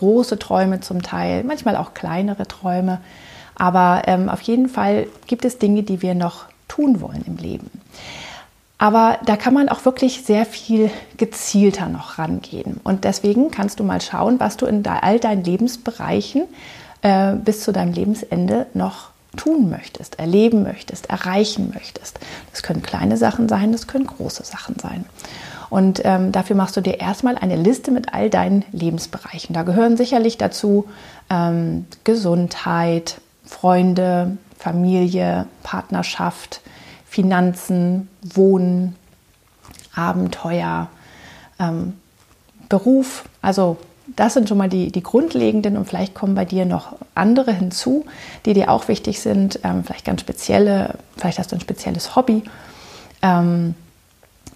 Große Träume zum Teil, manchmal auch kleinere Träume. Aber ähm, auf jeden Fall gibt es Dinge, die wir noch tun wollen im Leben. Aber da kann man auch wirklich sehr viel gezielter noch rangehen. Und deswegen kannst du mal schauen, was du in all deinen Lebensbereichen äh, bis zu deinem Lebensende noch tun möchtest, erleben möchtest, erreichen möchtest. Das können kleine Sachen sein, das können große Sachen sein. Und ähm, dafür machst du dir erstmal eine Liste mit all deinen Lebensbereichen. Da gehören sicherlich dazu ähm, Gesundheit, Freunde, Familie, Partnerschaft, Finanzen, Wohnen, Abenteuer, ähm, Beruf. Also das sind schon mal die, die grundlegenden und vielleicht kommen bei dir noch andere hinzu, die dir auch wichtig sind. Ähm, vielleicht ganz spezielle, vielleicht hast du ein spezielles Hobby. Ähm,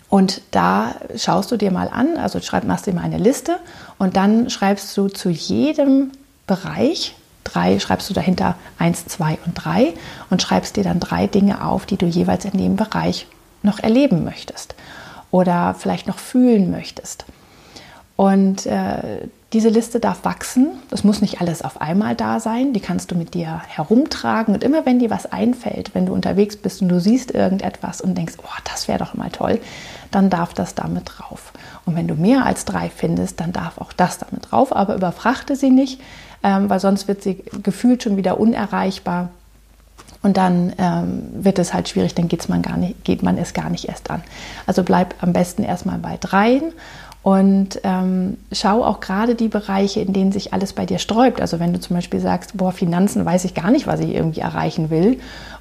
und da schaust du dir mal an, also schreib, machst dir mal eine Liste und dann schreibst du zu jedem Bereich drei, schreibst du dahinter eins, zwei und drei und schreibst dir dann drei Dinge auf, die du jeweils in dem Bereich noch erleben möchtest oder vielleicht noch fühlen möchtest. Und äh, diese Liste darf wachsen. Das muss nicht alles auf einmal da sein. Die kannst du mit dir herumtragen. Und immer wenn dir was einfällt, wenn du unterwegs bist und du siehst irgendetwas und denkst, oh, das wäre doch mal toll, dann darf das damit drauf. Und wenn du mehr als drei findest, dann darf auch das damit drauf. Aber überfrachte sie nicht, ähm, weil sonst wird sie gefühlt schon wieder unerreichbar. Und dann ähm, wird es halt schwierig, dann geht's man gar nicht, geht man es gar nicht erst an. Also bleib am besten erstmal bei dreien und ähm, schau auch gerade die Bereiche, in denen sich alles bei dir sträubt. Also wenn du zum Beispiel sagst, boah, Finanzen weiß ich gar nicht, was ich irgendwie erreichen will.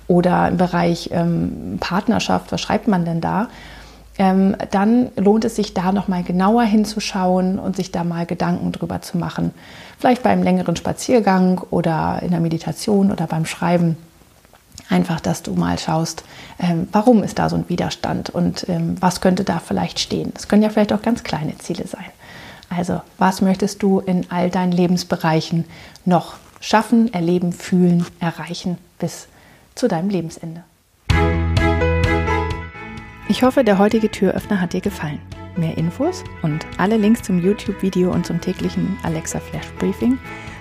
Oder im Bereich ähm, Partnerschaft, was schreibt man denn da? Ähm, dann lohnt es sich da nochmal genauer hinzuschauen und sich da mal Gedanken drüber zu machen. Vielleicht beim längeren Spaziergang oder in der Meditation oder beim Schreiben Einfach, dass du mal schaust, ähm, warum ist da so ein Widerstand und ähm, was könnte da vielleicht stehen. Das können ja vielleicht auch ganz kleine Ziele sein. Also, was möchtest du in all deinen Lebensbereichen noch schaffen, erleben, fühlen, erreichen bis zu deinem Lebensende? Ich hoffe, der heutige Türöffner hat dir gefallen. Mehr Infos und alle Links zum YouTube-Video und zum täglichen Alexa Flash Briefing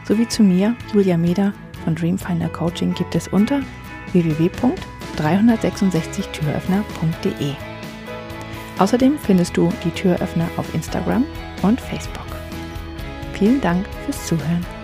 sowie zu mir, Julia Meder von Dreamfinder Coaching, gibt es unter www.366türöffner.de. Außerdem findest du die Türöffner auf Instagram und Facebook. Vielen Dank fürs Zuhören.